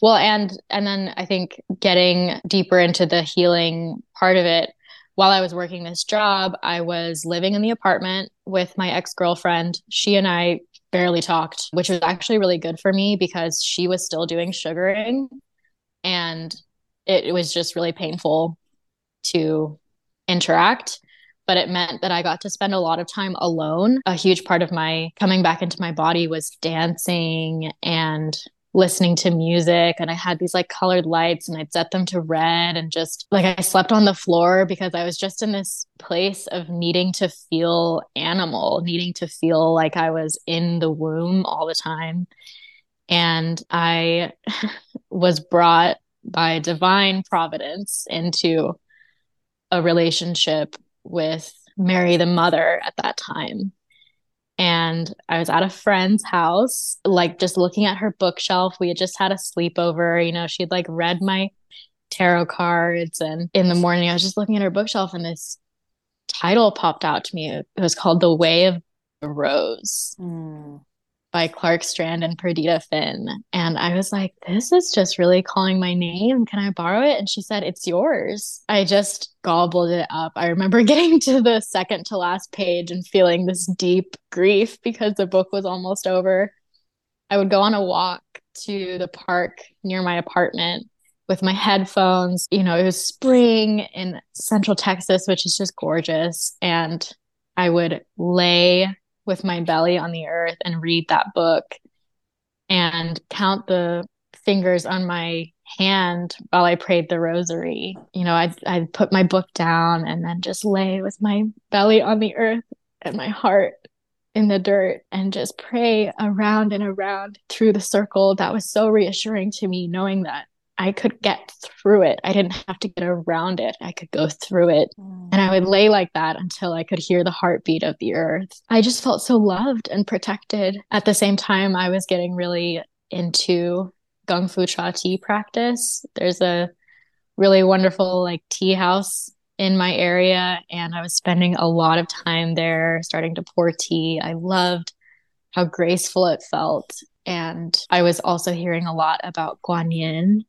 Well, and and then I think getting deeper into the healing part of it, while I was working this job, I was living in the apartment with my ex-girlfriend. She and I barely talked, which was actually really good for me because she was still doing sugaring and it, it was just really painful to interact. But it meant that I got to spend a lot of time alone. A huge part of my coming back into my body was dancing and listening to music and I had these like colored lights and I'd set them to red and just like I slept on the floor because I was just in this place of needing to feel animal, needing to feel like I was in the womb all the time. And I <laughs> was brought by divine providence into a relationship with Mary the mother at that time and I was at a friend's house, like just looking at her bookshelf. We had just had a sleepover, you know, she'd like read my tarot cards. And in the morning, I was just looking at her bookshelf, and this title popped out to me. It was called The Way of the Rose Mm. By Clark Strand and Perdita Finn. And I was like, this is just really calling my name. Can I borrow it? And she said, it's yours. I just gobbled it up. I remember <laughs> getting to the second to last page and feeling this deep grief because the book was almost over. I would go on a walk to the park near my apartment with my headphones. You know, it was spring in central Texas, which is just gorgeous. And I would lay with my belly on the earth and read that book and count the fingers on my hand while I prayed the rosary. You know, I'd, I'd put my book down and then just lay with my belly on the earth and my heart in the dirt and just pray around and around through the circle. That was so reassuring to me, knowing that I could get through it. I didn't have to get around it, I could go through it. Mm. And I would lay like that until I could hear the heartbeat of the earth. I just felt so loved and protected. At the same time, I was getting really into Gung Fu Cha tea practice. There's a really wonderful like tea house in my area, and I was spending a lot of time there starting to pour tea. I loved how graceful it felt. And I was also hearing a lot about Guan Yin,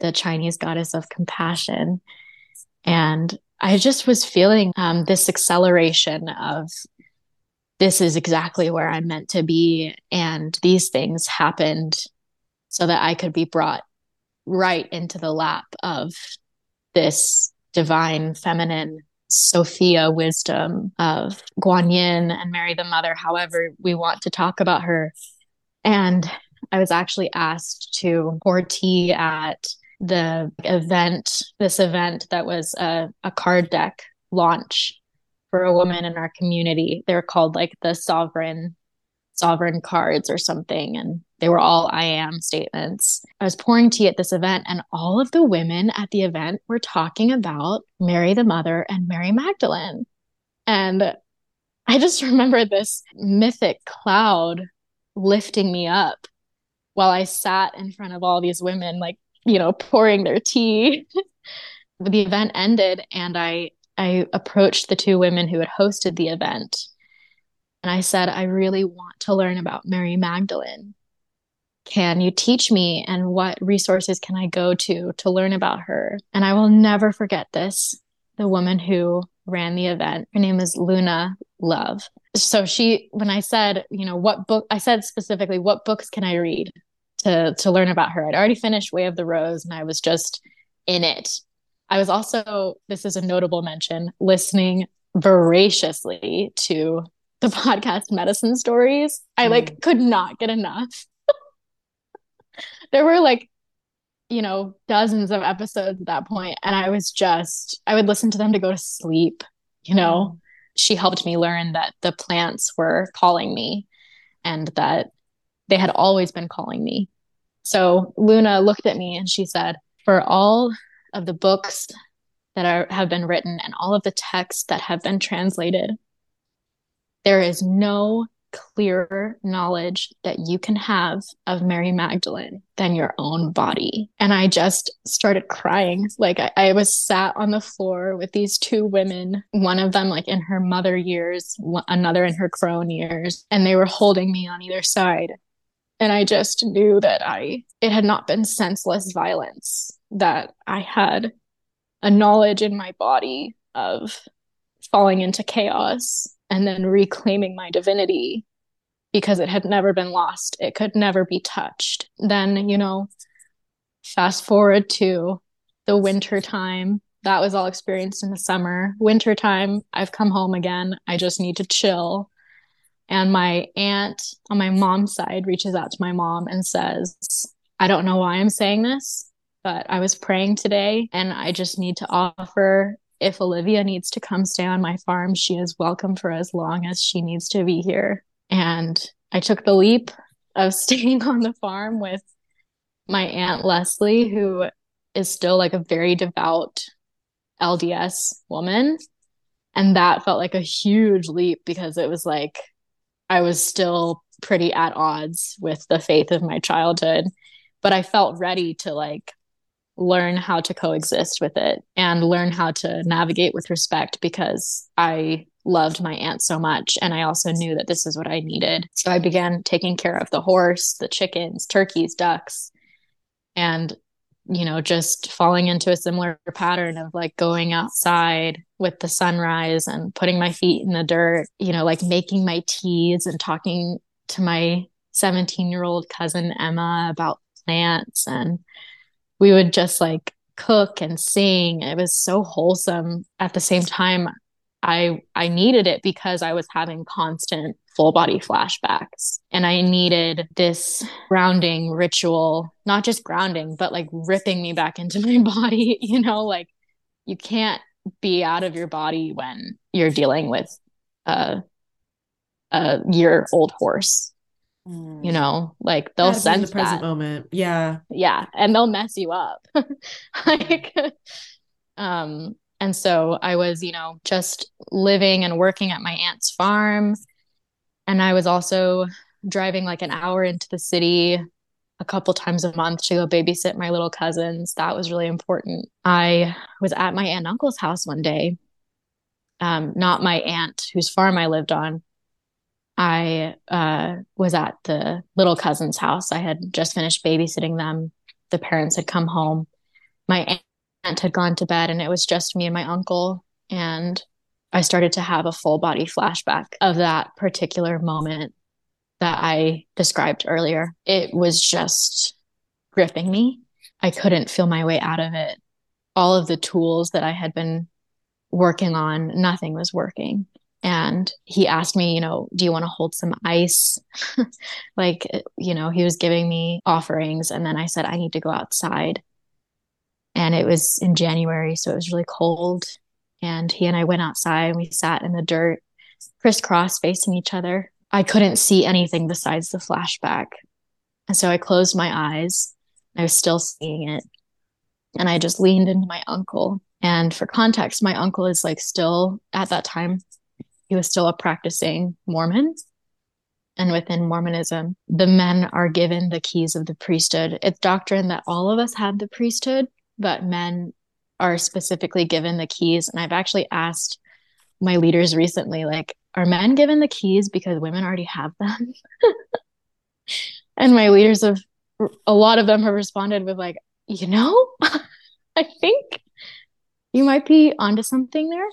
the Chinese goddess of compassion. And I just was feeling um, this acceleration of this is exactly where I'm meant to be. And these things happened so that I could be brought right into the lap of this divine feminine Sophia wisdom of Guan Yin and Mary the Mother, however we want to talk about her. And I was actually asked to pour tea at the event, this event that was a, a card deck launch for a woman in our community. They're called like the sovereign sovereign cards or something and they were all I am statements. I was pouring tea at this event and all of the women at the event were talking about Mary the Mother and Mary Magdalene. And I just <laughs> remember this mythic cloud lifting me up while I sat in front of all these women like, you know, pouring their tea. <laughs> the event ended and I I approached the two women who had hosted the event and I said, I really want to learn about Mary Magdalene. Can you teach me? And what resources can I go to to learn about her? And I will never forget this. The woman who ran the event, her name is Luna Love. So she, when I said, you know, what book, I said specifically, what books can I read to to learn about her? I'd already finished Way of the Rose, and I was just in it. I was also, this is a notable mention, listening voraciously to the <laughs> podcast medicine stories. I hmm. like could not get enough. <laughs> There were like you know dozens of episodes at that point and i was just i would listen to them to go to sleep you know? Hmm. She helped me learn that the plants were calling me and that they had always been calling me so luna looked at me and she said for all of the books that are, have been written and all of the texts that have been translated, there is no clearer knowledge that you can have of Mary Magdalene than your own body. And I just started crying. Like I, I, was sat on the floor with these two women, one of them like in her mother years, another in her crone years, and they were holding me on either side. And I just knew that I, it had not been senseless violence, that I had a knowledge in my body of falling into chaos and then reclaiming my divinity because it had never been lost. It could never be touched. Then, you know, fast forward to the winter time. That was all experienced in the summer. Winter time, I've come home again. I just need to chill. And my aunt on my mom's side reaches out to my mom and says, I don't know why I'm saying this, but I was praying today and I just need to offer if Olivia needs to come stay on my farm, she is welcome for as long as she needs to be here. And I took the leap of <laughs> staying on the farm with my Aunt Leslie, who is still like a very devout LDS woman. And that felt like a huge leap because it was like I was still pretty at odds with the faith of my childhood, but I felt ready to like learn how to coexist with it and learn how to navigate with respect because I loved my aunt so much and I also knew that this is what I needed. So I began taking care of the horse, the chickens, turkeys, ducks and you know just falling into a similar pattern of like going outside with the sunrise and putting my feet in the dirt, you know, like making my teas and talking to my 17 year old cousin Emma about plants and we would just like cook and sing. It was so wholesome. At the same time, I I needed it because I was having constant full body flashbacks and I needed this grounding ritual, not just grounding, but like ripping me back into my <laughs> body, you know, like you can't be out of your body when you're dealing with a a year old horse Mm. You know, like they'll sense the present that. moment. Yeah. Yeah. And they'll mess you up. <laughs> like um and so I was, you know, just living and working at my aunt's farm. And I was also driving like an hour into the city a couple times a month to go babysit my little cousins. That was really important. I was at my aunt and uncle's house one day. Um, not my aunt whose farm I lived on, I uh, was at the little cousin's house. I had just finished babysitting them. The parents had come home. My aunt had gone to bed, and it was just me and my uncle. And I started to have a full body flashback of that particular moment that I described earlier. It was just gripping me. I couldn't feel my way out of it. All of the tools that I had been working on, nothing was working and he asked me you know do you want to hold some ice <laughs> like you know he was giving me offerings and then i said i need to go outside and it was in january so it was really cold and he and i went outside and we sat in the dirt crisscross facing each other i couldn't see anything besides the flashback and so i closed my eyes i was still seeing it and i just leaned into my uncle and for context my uncle is like still at that time he was still a practicing Mormon. And within Mormonism, the men are given the keys of the priesthood. It's doctrine that all of us have the priesthood, but men are specifically given the keys. And I've actually asked my leaders recently, like, are men given the keys because women already have them? <laughs> and my leaders have, a lot of them have responded with, like, you know, <laughs> I think you might be onto something there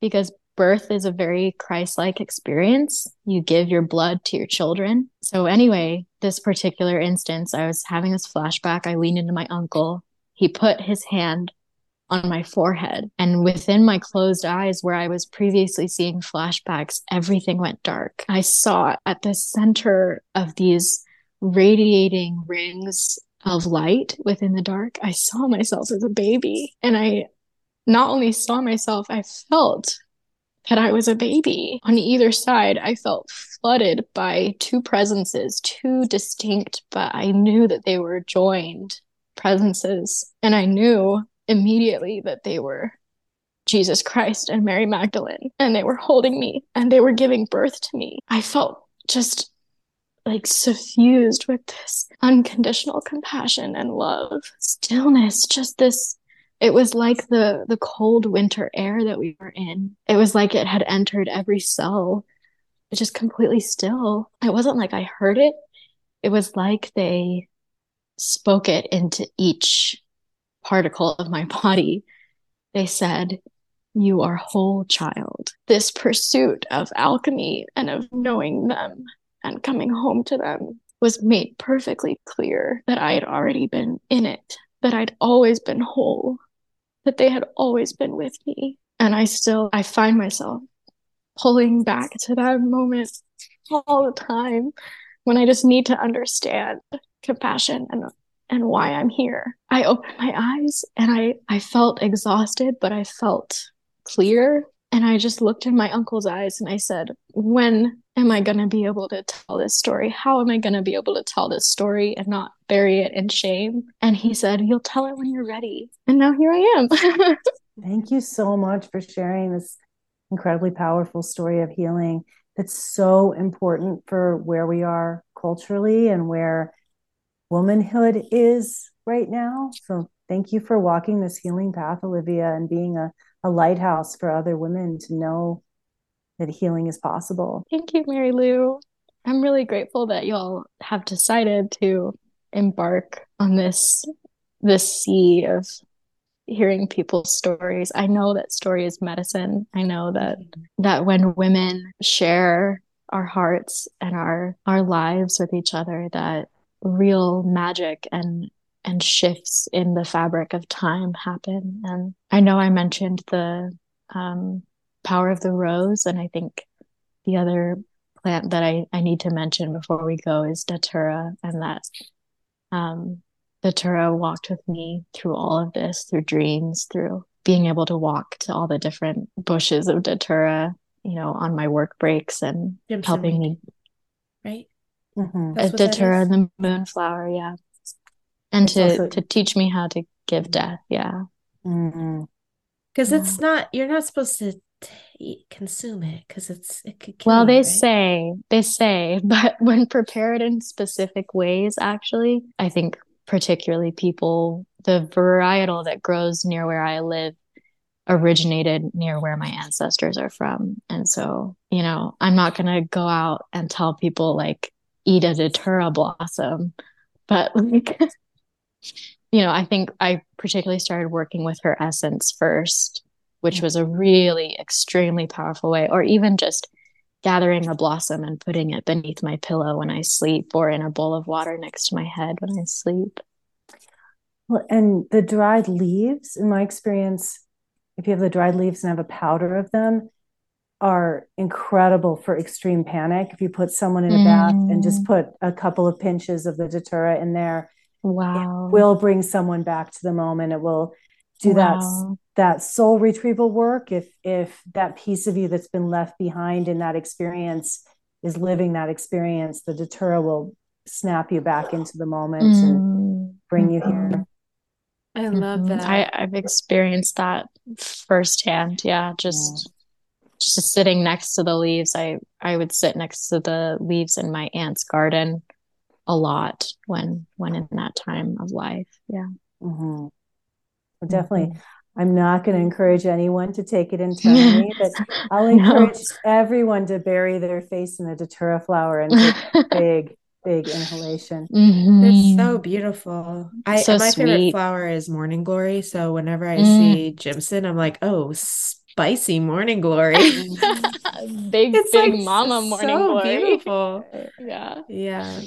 because birth is a very Christ like experience. You give your blood to your children. So, anyway, this particular instance, I was having this flashback. I leaned into my uncle. He put his hand on my forehead. And within my closed eyes, where I was previously seeing flashbacks, everything went dark. I saw at the center of these radiating rings of light within the dark, I saw myself as a baby. And I not only saw myself, I felt that I was a baby. On either side, I felt flooded by two presences, two distinct, but I knew that they were joined presences. And I knew immediately that they were Jesus Christ and Mary Magdalene, and they were holding me and they were giving birth to me. I felt just like suffused with this unconditional compassion and love, stillness, just this. It was like the the cold winter air that we were in. It was like it had entered every cell. It just completely still. It wasn't like I heard it. It was like they spoke it into each particle of my body. They said, You are whole, child. This pursuit of alchemy and of knowing them and coming home to them was made perfectly clear that I had already been in it, that I'd always been whole, that they had always been with me. And I still, I find myself pulling back to that moment all the time when I just need to understand compassion and and why I'm here. I opened my eyes and I I felt exhausted, but I felt clear. And I just looked in my uncle's eyes and I said, When am I going to be able to tell this story? How am I going to be able to tell this story and not bury it in shame? And he said, You'll tell it when you're ready. And now here I am. <laughs> Thank you so much for sharing this incredibly powerful story of healing that's so important for where we are culturally and where womanhood is right now. So thank you for walking this healing path, Olivia, and being a, a lighthouse for other women to know that healing is possible. Thank you, Mary Lou. I'm really grateful that y'all have decided to embark on this this sea of hearing people's stories. I know that story is medicine. I know that that when women share our hearts and our our lives with each other that real magic and and shifts in the fabric of time happen. And I know I mentioned the um, power of the rose, and I think the other plant that I, I need to mention before we go is Datura, and that um, Datura walked with me through all of this, through dreams, through being able to walk to all the different bushes of Datura, you know, on my work breaks and helping me. Right? Mm-hmm. That's Datura, the moonflower, yeah. And to also... to teach me how to give death, yeah. Because mm-hmm. yeah. it's not you're not supposed to t- consume it because it's it could well you, they right? say they say <laughs> but when prepared in specific ways actually i think particularly people the varietal that grows near where i live originated near where my ancestors are from and so you know i'm not going to go out and tell people like eat a datura blossom. But like <laughs> you know i think i particularly started working with her essence first which was a really extremely powerful way. Or even just gathering a blossom and putting it beneath my pillow when i sleep or in a bowl of water next to my head when i sleep. Well and the dried leaves in my experience if you have the dried leaves and have a powder of them are incredible for extreme panic. If you put someone in a mm. bath and just mm. put a couple of pinches of the datura in there, wow, it will bring someone back to the moment. It will do wow. that that soul retrieval work. If if that piece of you that's been left behind in that experience is living that experience, the datura will snap you back into the moment mm. and bring you here. I love mm-hmm. that. I, I've experienced that firsthand. Yeah, just just sitting next to the leaves i i would sit next to the leaves in my aunt's garden a lot when when in that time of life yeah mm-hmm. well, definitely mm-hmm. i'm not going to encourage anyone to take it internally <laughs> but i'll encourage no. everyone to bury their face in the datura flower and take <laughs> big big inhalation mm-hmm. it's so beautiful i so my sweet. favorite flower is morning glory so whenever i mm. see jimson i'm like oh spicy morning glory. <laughs> <laughs> big, it's big like mama morning so glory. Beautiful. <laughs> yeah. Yeah.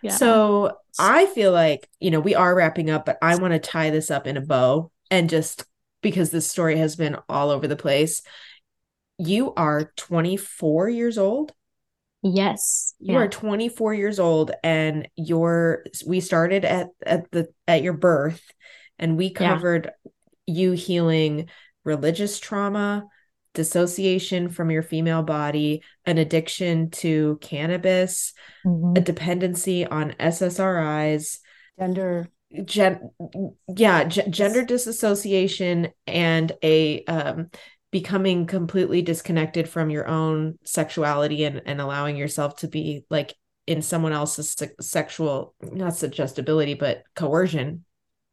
Yeah. So I feel like, you know, we are wrapping up, but I want to tie this up in a bow and just because this story has been all over the place. You are 24 years old. Yes. You yeah. are 24 years old and you're we started at at the at your birth and we covered yeah. you healing religious trauma, dissociation from your female body, an addiction to cannabis, mm-hmm. a dependency on SSRIs, gender gen yeah g- gender disassociation and a um becoming completely disconnected from your own sexuality and and allowing yourself to be like in someone else's se- sexual not suggestibility but coercion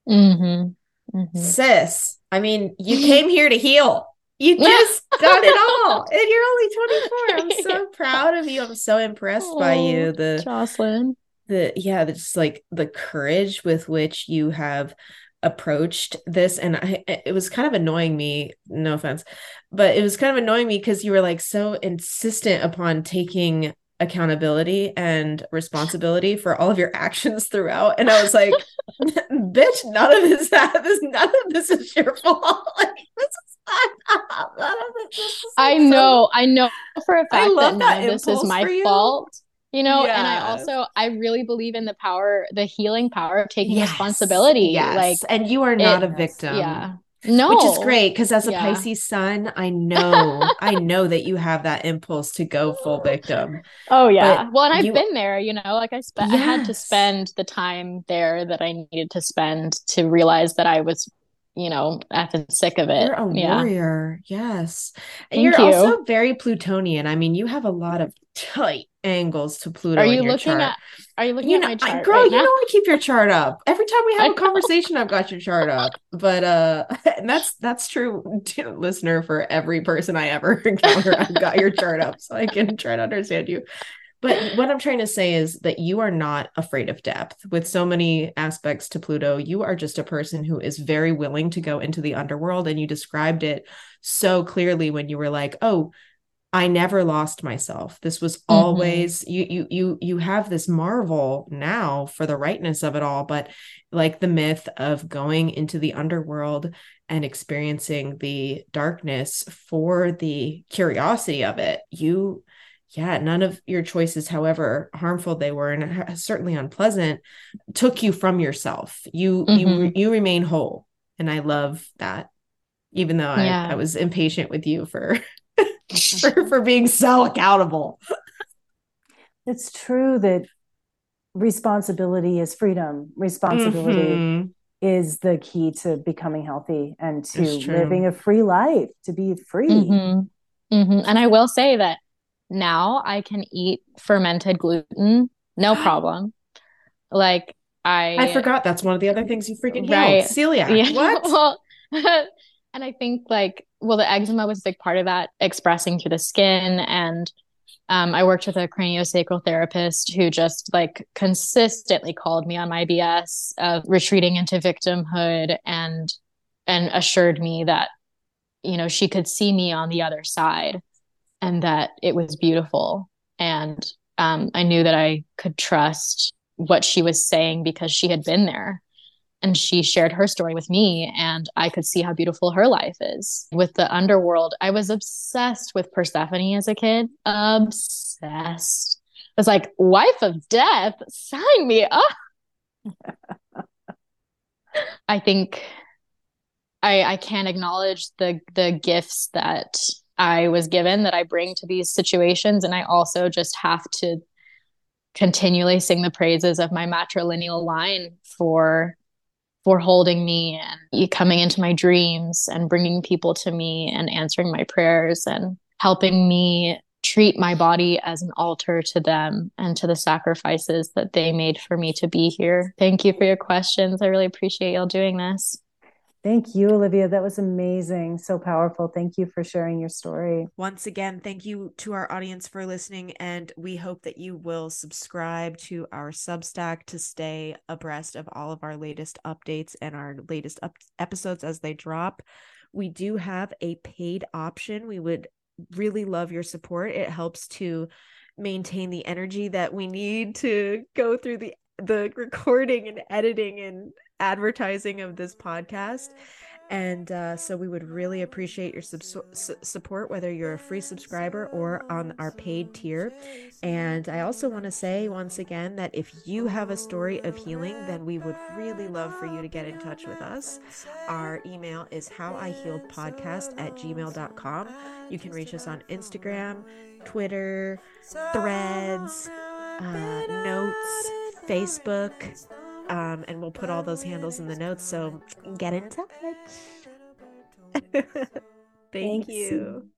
Mm-hmm. Mm-hmm. sis i mean you <laughs> came here to heal. You just done it all <laughs> and you're only 24 i'm so proud of you. I'm so impressed by you. Oh, the Jocelyn. the yeah the, just like the courage with which you have approached this and I it was kind of annoying me no offense but it was kind of annoying me because you were like so insistent upon taking accountability and responsibility for all of your actions throughout. And I was like <laughs> bitch none of this this none of this is your fault. <laughs> Like this is not, none of this, this is I so- know, I know for a fact love that none that of this is my fault. You know, and I also I really believe in the power, the healing power of taking Yes, responsibility. yes. Like and you are not it- a victim. Yeah. No. which is great because as a Yeah. Pisces sun, I know, <laughs> I know that you have that impulse to go full victim. Oh yeah. But Well, and I've you- been there, you know, like I spent I had to spend the time there that I needed to spend to realize that I was, you know, effing sick of it. You're a yeah. warrior, yes. And Thank you're you. also very Plutonian. I mean, you have a lot of tight angles to Pluto. Are you looking chart. at are you looking You at know, my I, chart girl, right you now? know I keep your chart up. Every time we <laughs> have a conversation, I've got your chart up. But uh <laughs> and that's that's true, listener, for every person I ever <laughs> encounter. I've got your chart up so I can try to understand you. But what I'm trying to say is that you are not afraid of depth. With so many aspects to Pluto, you are just a person who is very willing to go into the underworld. And you described it so clearly when you were like, oh, I never lost myself. This was always you you you you have this marvel now for the rightness of it all, but like the myth of going into the underworld and experiencing the darkness for the curiosity of it. You yeah, none of your choices, however harmful they were and certainly unpleasant, took you from yourself. You you Mhm. you remain whole. And I love that. Even though I, I was impatient with you for <laughs> for, for being so accountable. It's true that responsibility is freedom. Responsibility Mhm. is the key to becoming healthy and to living a free life, to be free. Mhm. Mhm. And I will say that now I can eat fermented gluten, no <gasps> problem. Like I I forgot that's one of the other things you freaking Right. healed. Celiac. Yeah. What? <laughs> Well, and I think like, well, the eczema was a big part of that, expressing through the skin. And um, I worked with a craniosacral therapist who just like consistently called me on my BS of retreating into victimhood and and assured me that, you know, she could see me on the other side and that it was beautiful. And um, I knew that I could trust what she was saying because she had been there and she shared her story with me and i could see how beautiful her life is. With the underworld i was obsessed with persephone as a kid. Obsessed. I was like wife of death sign me up. <laughs> I think i i can't acknowledge the the gifts that i was given that i bring to these situations and i also just have to continually sing the praises of my matrilineal line for for holding me and coming into my dreams and bringing people to me and answering my prayers and helping me treat my body as an altar to them and to the sacrifices that they made for me to be here. Thank you for your questions. I really appreciate y'all doing this. Thank you, Olivia. That was amazing. So powerful. Thank you for sharing your story. Once again, thank you to our audience for listening, and we hope that you will subscribe to our Substack to stay abreast of all of our latest updates and our latest up- episodes as they drop. We do have a paid option. We would really love your support. It helps to maintain the energy that we need to go through the the recording and editing and advertising of this podcast. And uh, so we would really appreciate your subs- su- support, whether you're a free subscriber or on our paid tier. And I also want to say once again that if you have a story of healing, then we would really love for you to get in touch with us. Our email is howihealedpodcast at gmail.com. You can reach us on Instagram, Twitter, threads, uh, notes, Facebook. Um, and we'll put all those handles in the notes. So get in touch. <laughs> Thank Thanks. you.